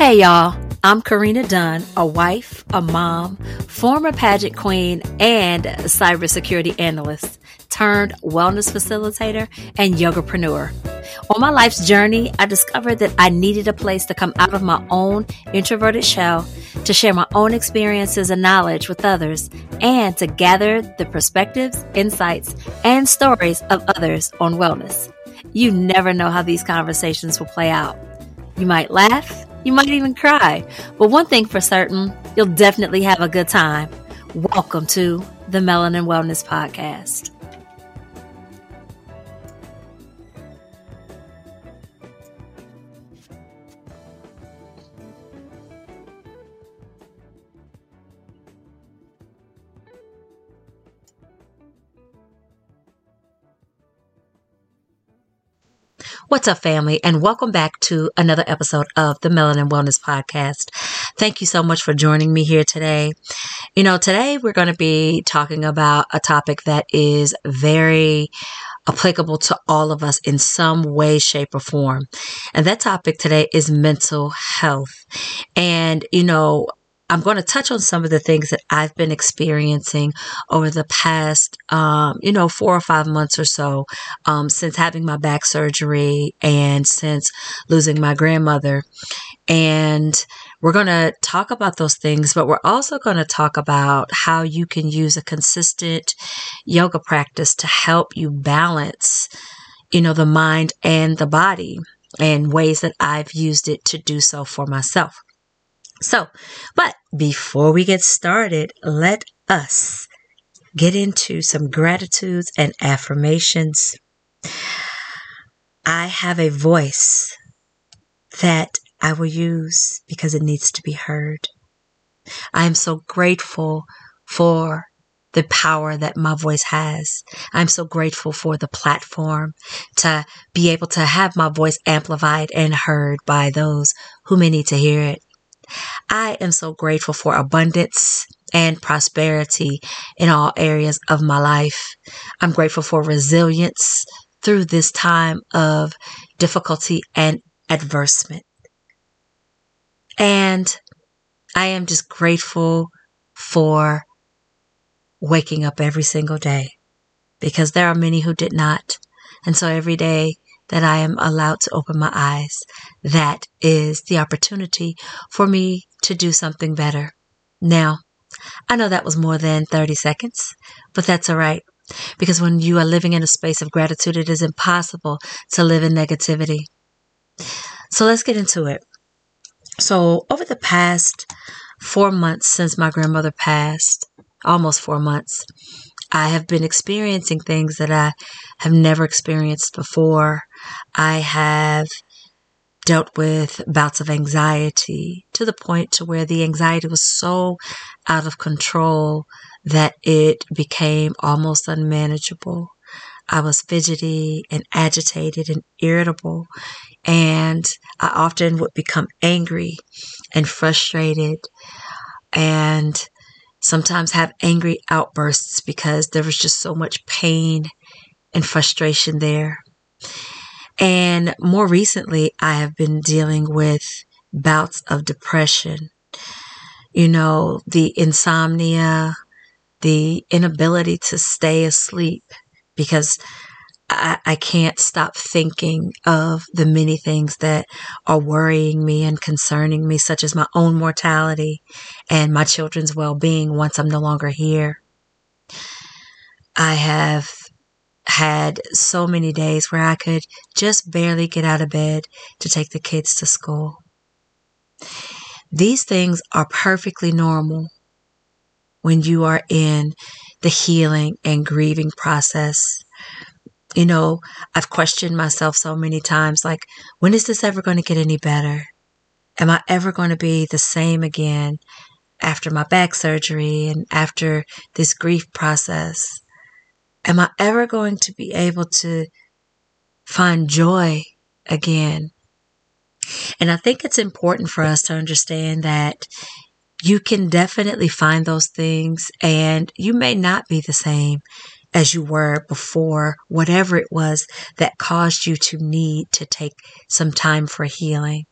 Hey y'all, I'm Corinna Dunn, a wife, a mom, former pageant queen, and cybersecurity analyst turned wellness facilitator and yogapreneur. On my life's journey, I discovered that I needed a place to come out of my own introverted shell, to share my own experiences and knowledge with others, and to gather the perspectives, insights, and stories of others on wellness. You never know how these conversations will play out. You might laugh, you might even cry, but one thing for certain, you'll definitely have a good time. Welcome to the Melanin Wellness Podcast. What's up, family, and welcome back to another episode of the Melanin Wellness Podcast. Thank you so much for joining me here today. You know, today we're going to be talking about a topic that is very applicable to all of us in some way, shape, or form. And that topic today is mental health. And, you know, I'm going to touch on some of the things that I've been experiencing over the past, um, you know, four or five months or so um, since having my back surgery and since losing my grandmother. And we're going to talk about those things, but we're also going to talk about how you can use a consistent yoga practice to help you balance, you know, the mind and the body and ways that I've used it to do so for myself. So, but before we get started, let us get into some gratitudes and affirmations. I have a voice that I will use because it needs to be heard. I am so grateful for the power that my voice has. I'm so grateful for the platform to be able to have my voice amplified and heard by those who may need to hear it. I am so grateful for abundance and prosperity in all areas of my life. I'm grateful for resilience through this time of difficulty and adversement. And I am just grateful for waking up every single day because there are many who did not. And so every day that I am allowed to open my eyes. That is the opportunity for me to do something better. Now, I know that was more than 30 seconds, but that's all right. Because when you are living in a space of gratitude, it is impossible to live in negativity. So let's get into it. So, over the past four months since my grandmother passed, almost four months, I have been experiencing things that I have never experienced before. I have dealt with bouts of anxiety to the point to where the anxiety was so out of control that it became almost unmanageable. I was fidgety and agitated and irritable, and I often would become angry and frustrated and sometimes have angry outbursts because there was just so much pain and frustration there. And more recently, I have been dealing with bouts of depression. You know, the insomnia, the inability to stay asleep because I, I can't stop thinking of the many things that are worrying me and concerning me, such as my own mortality and my children's well being once I'm no longer here. I have had so many days where I could just barely get out of bed to take the kids to school. These things are perfectly normal when you are in the healing and grieving process you know, I've questioned myself so many times like, when is this ever going to get any better? Am I ever going to be the same again after my back surgery and after this grief process? Am I ever going to be able to find joy again? And I think it's important for us to understand that you can definitely find those things and you may not be the same as you were before, whatever it was that caused you to need to take some time for healing.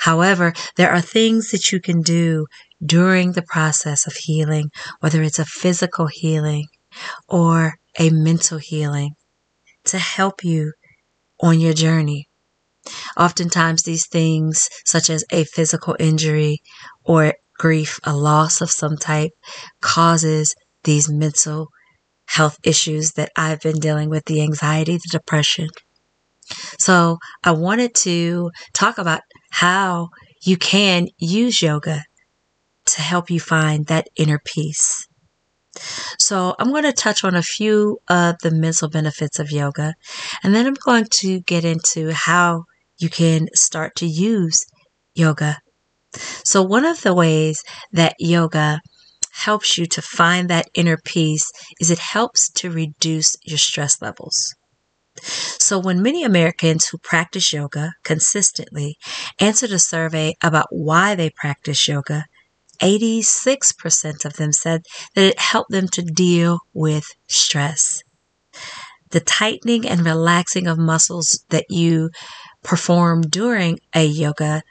However, there are things that you can do during the process of healing, whether it's a physical healing or a mental healing, to help you on your journey. Oftentimes, these things, such as a physical injury or grief, a loss of some type, causes these mental health issues that I've been dealing with the anxiety, the depression. So, I wanted to talk about how you can use yoga to help you find that inner peace. So, I'm going to touch on a few of the mental benefits of yoga, and then I'm going to get into how you can start to use yoga. So, one of the ways that yoga helps you to find that inner peace is it helps to reduce your stress levels. So, when many Americans who practice yoga consistently answered a survey about why they practice yoga, 86% of them said that it helped them to deal with stress. The tightening and relaxing of muscles that you perform during a yoga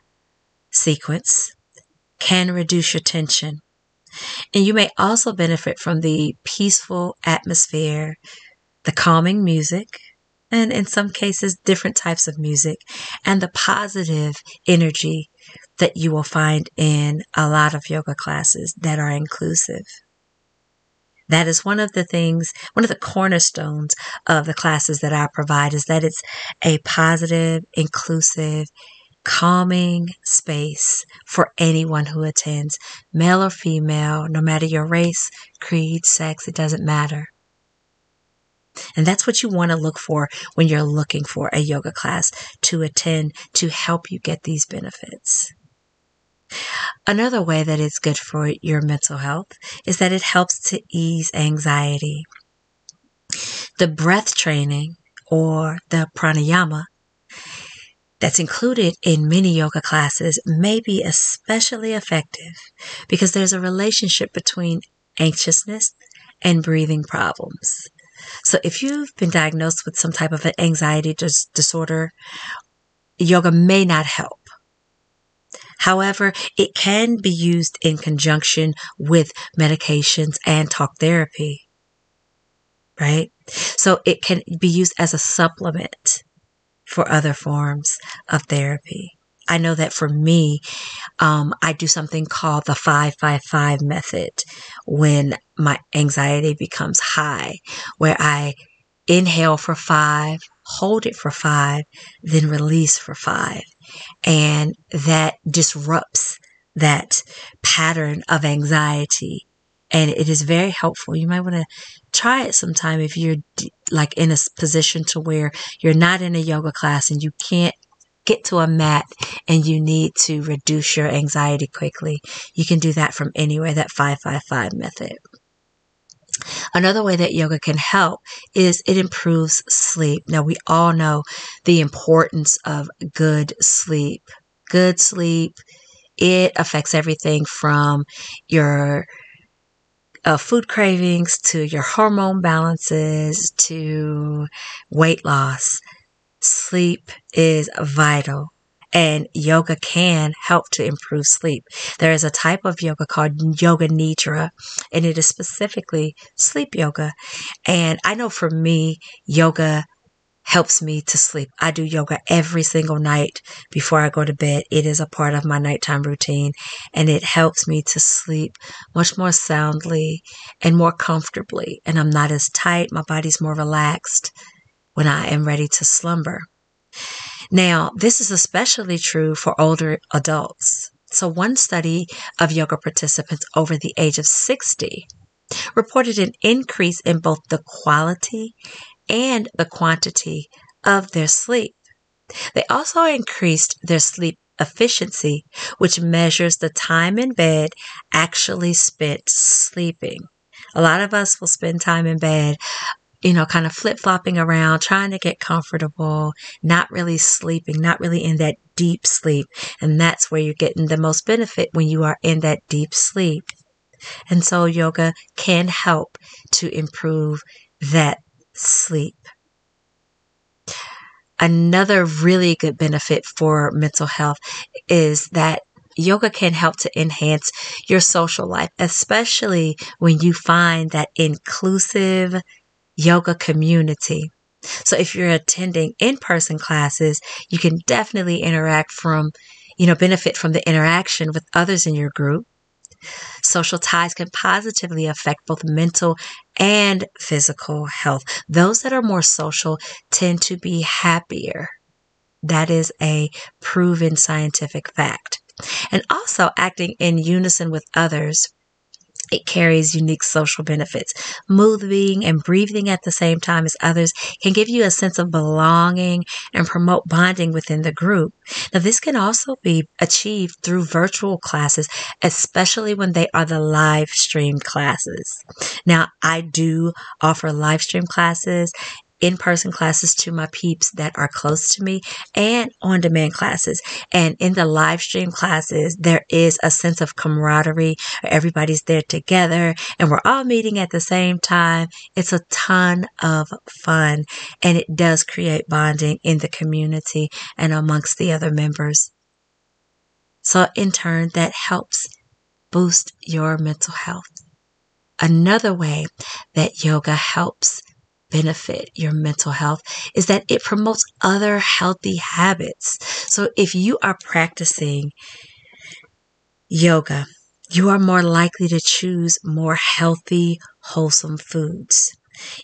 sequence can reduce your tension. And you may also benefit from the peaceful atmosphere, the calming music, and in some cases, different types of music, and the positive energy that you will find in a lot of yoga classes that are inclusive. That is one of the things, one of the cornerstones of the classes that I provide is that it's a positive, inclusive, calming space for anyone who attends, male or female, no matter your race, creed, sex, it doesn't matter. And that's what you want to look for when you're looking for a yoga class to attend to help you get these benefits. Another way that it's good for your mental health is that it helps to ease anxiety. The breath training or the pranayama that's included in many yoga classes may be especially effective because there's a relationship between anxiousness and breathing problems. So if you've been diagnosed with some type of an anxiety dis- disorder, yoga may not help. However, it can be used in conjunction with medications and talk therapy. Right? So it can be used as a supplement for other forms of therapy. I know that for me, um, I do something called the 555 method when my anxiety becomes high, where I inhale for five, hold it for five, then release for five. And that disrupts that pattern of anxiety. And it is very helpful. You might want to try it sometime if you're like in a position to where you're not in a yoga class and you can't get to a mat and you need to reduce your anxiety quickly. You can do that from anywhere, that 555 method. Another way that yoga can help is it improves sleep. Now, we all know the importance of good sleep. Good sleep, it affects everything from your uh, food cravings to your hormone balances to weight loss. Sleep is vital and yoga can help to improve sleep. There is a type of yoga called yoga nidra, and it is specifically sleep yoga. And I know for me, yoga helps me to sleep. I do yoga every single night before I go to bed. It is a part of my nighttime routine and it helps me to sleep much more soundly and more comfortably. And I'm not as tight. My body's more relaxed when I am ready to slumber. Now, this is especially true for older adults. So, one study of yoga participants over the age of 60 reported an increase in both the quality and the quantity of their sleep. They also increased their sleep efficiency, which measures the time in bed actually spent sleeping. A lot of us will spend time in bed you know, kind of flip flopping around, trying to get comfortable, not really sleeping, not really in that deep sleep. And that's where you're getting the most benefit when you are in that deep sleep. And so yoga can help to improve that sleep. Another really good benefit for mental health is that yoga can help to enhance your social life, especially when you find that inclusive yoga community. So if you're attending in-person classes, you can definitely interact from, you know, benefit from the interaction with others in your group. Social ties can positively affect both mental and physical health. Those that are more social tend to be happier. That is a proven scientific fact. And also acting in unison with others it carries unique social benefits. Moving and breathing at the same time as others can give you a sense of belonging and promote bonding within the group. Now, this can also be achieved through virtual classes, especially when they are the live stream classes. Now, I do offer live stream classes in person classes to my peeps that are close to me and on demand classes. And in the live stream classes, there is a sense of camaraderie. Everybody's there together and we're all meeting at the same time. It's a ton of fun and it does create bonding in the community and amongst the other members. So in turn, that helps boost your mental health. Another way that yoga helps benefit your mental health is that it promotes other healthy habits. So if you are practicing yoga, you are more likely to choose more healthy, wholesome foods.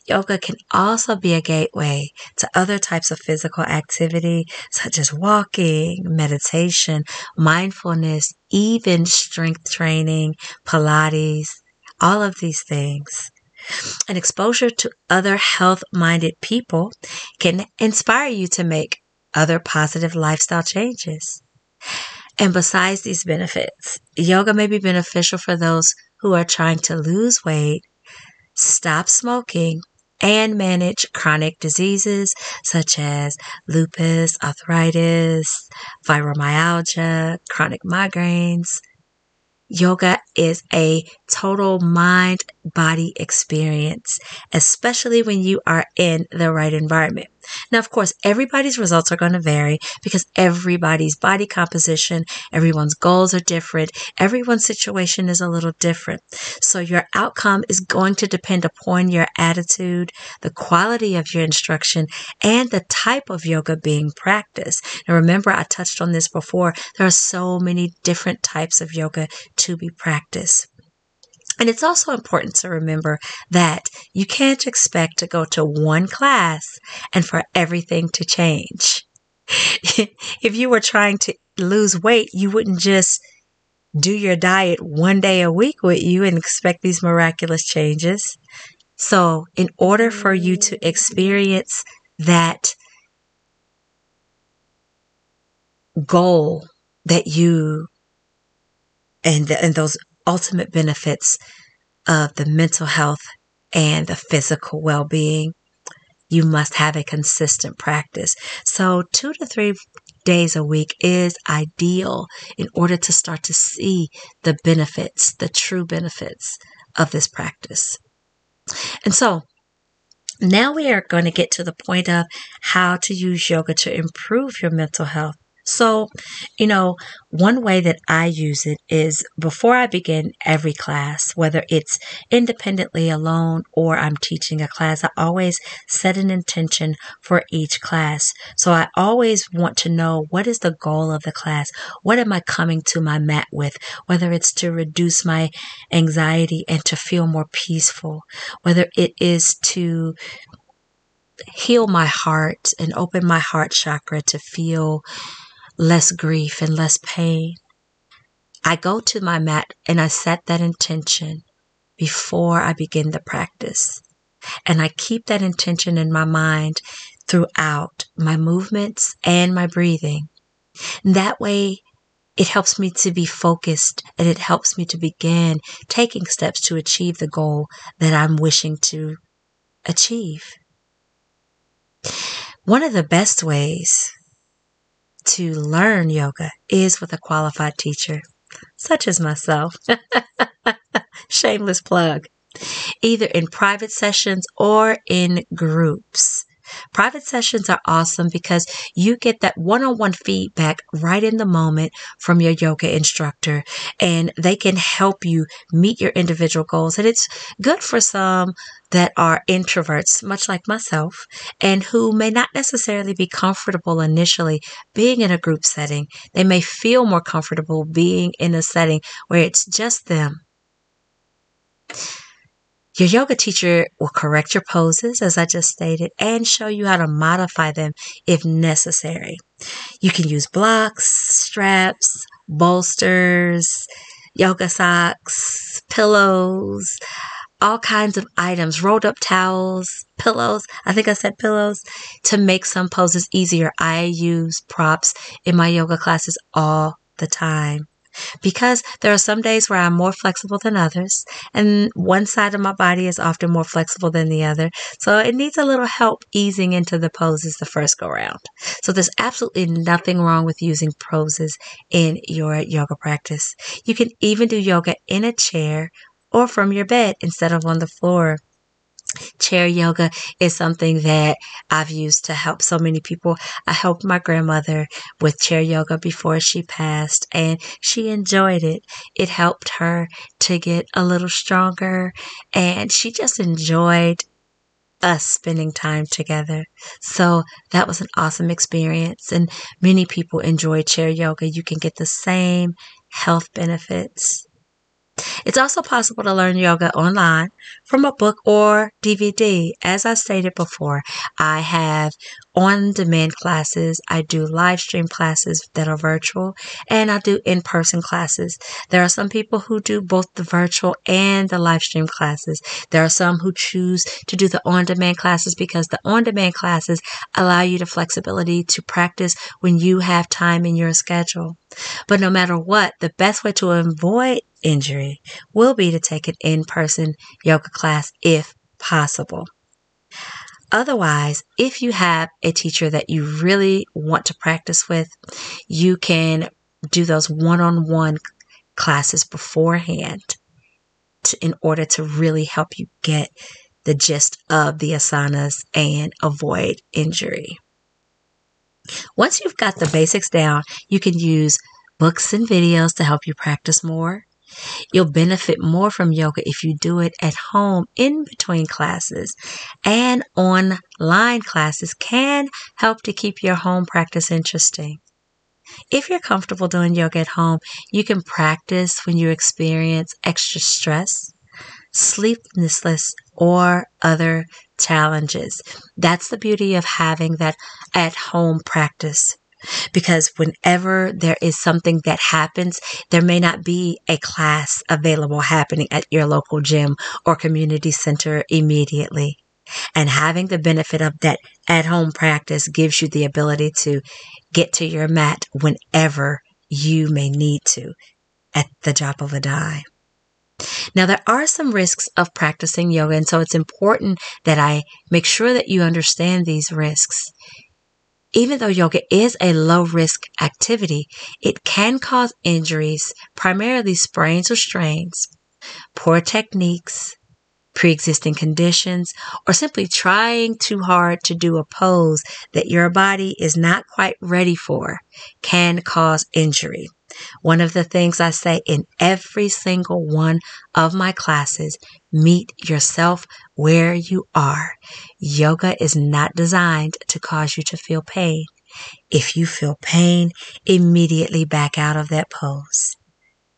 Yoga can also be a gateway to other types of physical activity, such as walking, meditation, mindfulness, even strength training, Pilates, all of these things and exposure to other health minded people can inspire you to make other positive lifestyle changes. And besides these benefits, yoga may be beneficial for those who are trying to lose weight, stop smoking, and manage chronic diseases such as lupus, arthritis, fibromyalgia, chronic migraines, Yoga is a total mind body experience, especially when you are in the right environment. Now, of course, everybody's results are going to vary because everybody's body composition, everyone's goals are different. Everyone's situation is a little different. So your outcome is going to depend upon your attitude, the quality of your instruction, and the type of yoga being practiced. Now, remember, I touched on this before. There are so many different types of yoga to be practiced. And it's also important to remember that you can't expect to go to one class and for everything to change. if you were trying to lose weight, you wouldn't just do your diet one day a week with you and expect these miraculous changes. So, in order for you to experience that goal that you and, the, and those ultimate benefits of the mental health and the physical well being, you must have a consistent practice. So, two to three days a week is ideal in order to start to see the benefits, the true benefits of this practice. And so, now we are going to get to the point of how to use yoga to improve your mental health. So, you know, one way that I use it is before I begin every class, whether it's independently alone or I'm teaching a class, I always set an intention for each class. So I always want to know what is the goal of the class? What am I coming to my mat with? Whether it's to reduce my anxiety and to feel more peaceful, whether it is to heal my heart and open my heart chakra to feel less grief and less pain. I go to my mat and I set that intention before I begin the practice. And I keep that intention in my mind throughout my movements and my breathing. That way, it helps me to be focused and it helps me to begin taking steps to achieve the goal that I'm wishing to achieve. One of the best ways to learn yoga is with a qualified teacher, such as myself. Shameless plug. Either in private sessions or in groups. Private sessions are awesome because you get that one on one feedback right in the moment from your yoga instructor, and they can help you meet your individual goals. And it's good for some that are introverts, much like myself, and who may not necessarily be comfortable initially being in a group setting. They may feel more comfortable being in a setting where it's just them. Your yoga teacher will correct your poses, as I just stated, and show you how to modify them if necessary. You can use blocks, straps, bolsters, yoga socks, pillows, all kinds of items, rolled up towels, pillows. I think I said pillows to make some poses easier. I use props in my yoga classes all the time because there are some days where I'm more flexible than others, and one side of my body is often more flexible than the other. So it needs a little help easing into the poses the first go round. So there's absolutely nothing wrong with using poses in your yoga practice. You can even do yoga in a chair or from your bed instead of on the floor. Chair yoga is something that I've used to help so many people. I helped my grandmother with chair yoga before she passed and she enjoyed it. It helped her to get a little stronger and she just enjoyed us spending time together. So that was an awesome experience and many people enjoy chair yoga. You can get the same health benefits it's also possible to learn yoga online from a book or DVD. As I stated before, I have on demand classes, I do live stream classes that are virtual, and I do in person classes. There are some people who do both the virtual and the live stream classes. There are some who choose to do the on demand classes because the on demand classes allow you the flexibility to practice when you have time in your schedule. But no matter what, the best way to avoid injury will be to take an in person yoga class if possible. Otherwise, if you have a teacher that you really want to practice with, you can do those one on one classes beforehand to, in order to really help you get the gist of the asanas and avoid injury. Once you've got the basics down, you can use books and videos to help you practice more. You'll benefit more from yoga if you do it at home in between classes. And online classes can help to keep your home practice interesting. If you're comfortable doing yoga at home, you can practice when you experience extra stress, sleeplessness, or other challenges. That's the beauty of having that at home practice because whenever there is something that happens, there may not be a class available happening at your local gym or community center immediately. And having the benefit of that at home practice gives you the ability to get to your mat whenever you may need to at the drop of a dime. Now, there are some risks of practicing yoga, and so it's important that I make sure that you understand these risks. Even though yoga is a low risk activity, it can cause injuries, primarily sprains or strains, poor techniques, pre-existing conditions, or simply trying too hard to do a pose that your body is not quite ready for can cause injury. One of the things I say in every single one of my classes, meet yourself where you are. Yoga is not designed to cause you to feel pain. If you feel pain, immediately back out of that pose.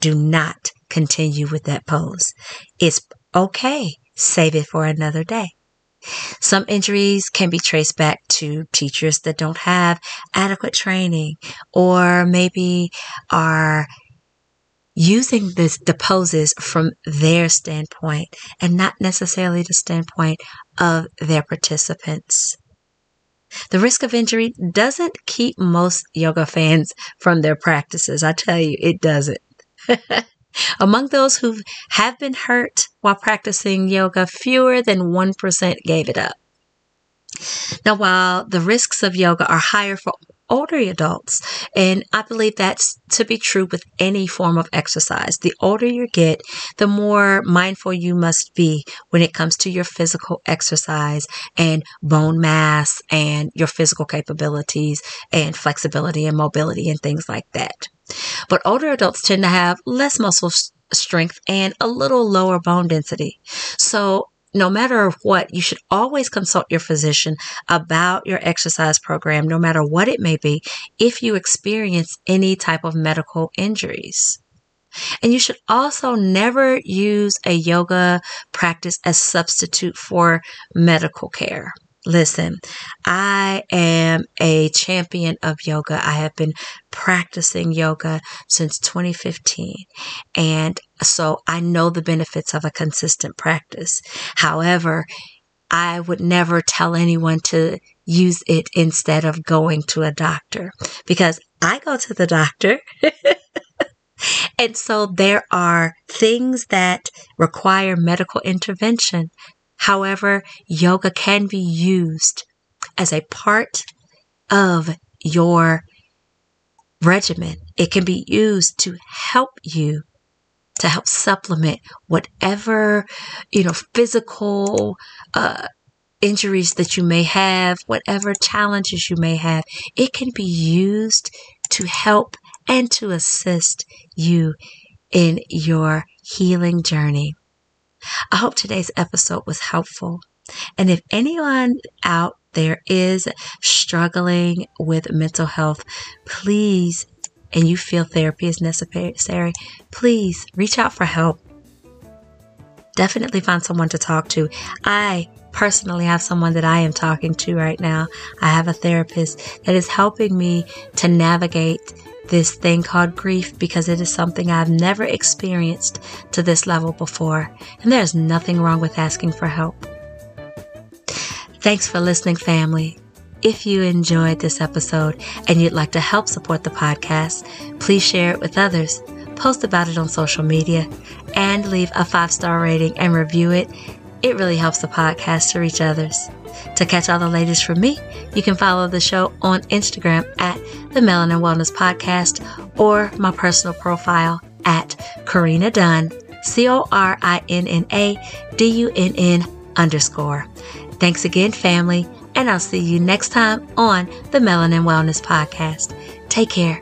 Do not continue with that pose. It's okay. Save it for another day. Some injuries can be traced back to teachers that don't have adequate training or maybe are using this, the poses from their standpoint and not necessarily the standpoint of their participants. The risk of injury doesn't keep most yoga fans from their practices. I tell you, it doesn't. Among those who have been hurt while practicing yoga, fewer than 1% gave it up. Now, while the risks of yoga are higher for older adults. And I believe that's to be true with any form of exercise. The older you get, the more mindful you must be when it comes to your physical exercise and bone mass and your physical capabilities and flexibility and mobility and things like that. But older adults tend to have less muscle strength and a little lower bone density. So no matter what, you should always consult your physician about your exercise program, no matter what it may be, if you experience any type of medical injuries. And you should also never use a yoga practice as substitute for medical care. Listen, I am a champion of yoga. I have been practicing yoga since 2015. And so I know the benefits of a consistent practice. However, I would never tell anyone to use it instead of going to a doctor because I go to the doctor. and so there are things that require medical intervention However, yoga can be used as a part of your regimen. It can be used to help you to help supplement whatever, you know, physical, uh, injuries that you may have, whatever challenges you may have, it can be used to help and to assist you in your healing journey. I hope today's episode was helpful. And if anyone out there is struggling with mental health, please, and you feel therapy is necessary, please reach out for help. Definitely find someone to talk to. I personally have someone that I am talking to right now. I have a therapist that is helping me to navigate this thing called grief because it is something I've never experienced to this level before, and there's nothing wrong with asking for help. Thanks for listening, family. If you enjoyed this episode and you'd like to help support the podcast, please share it with others, post about it on social media, and leave a five star rating and review it. It really helps the podcast to reach others. To catch all the latest from me, you can follow the show on Instagram at the Melanin Wellness Podcast or my personal profile at Corinna Dunn, C O R I N N A D U N N underscore. Thanks again, family, and I'll see you next time on the Melanin Wellness Podcast. Take care.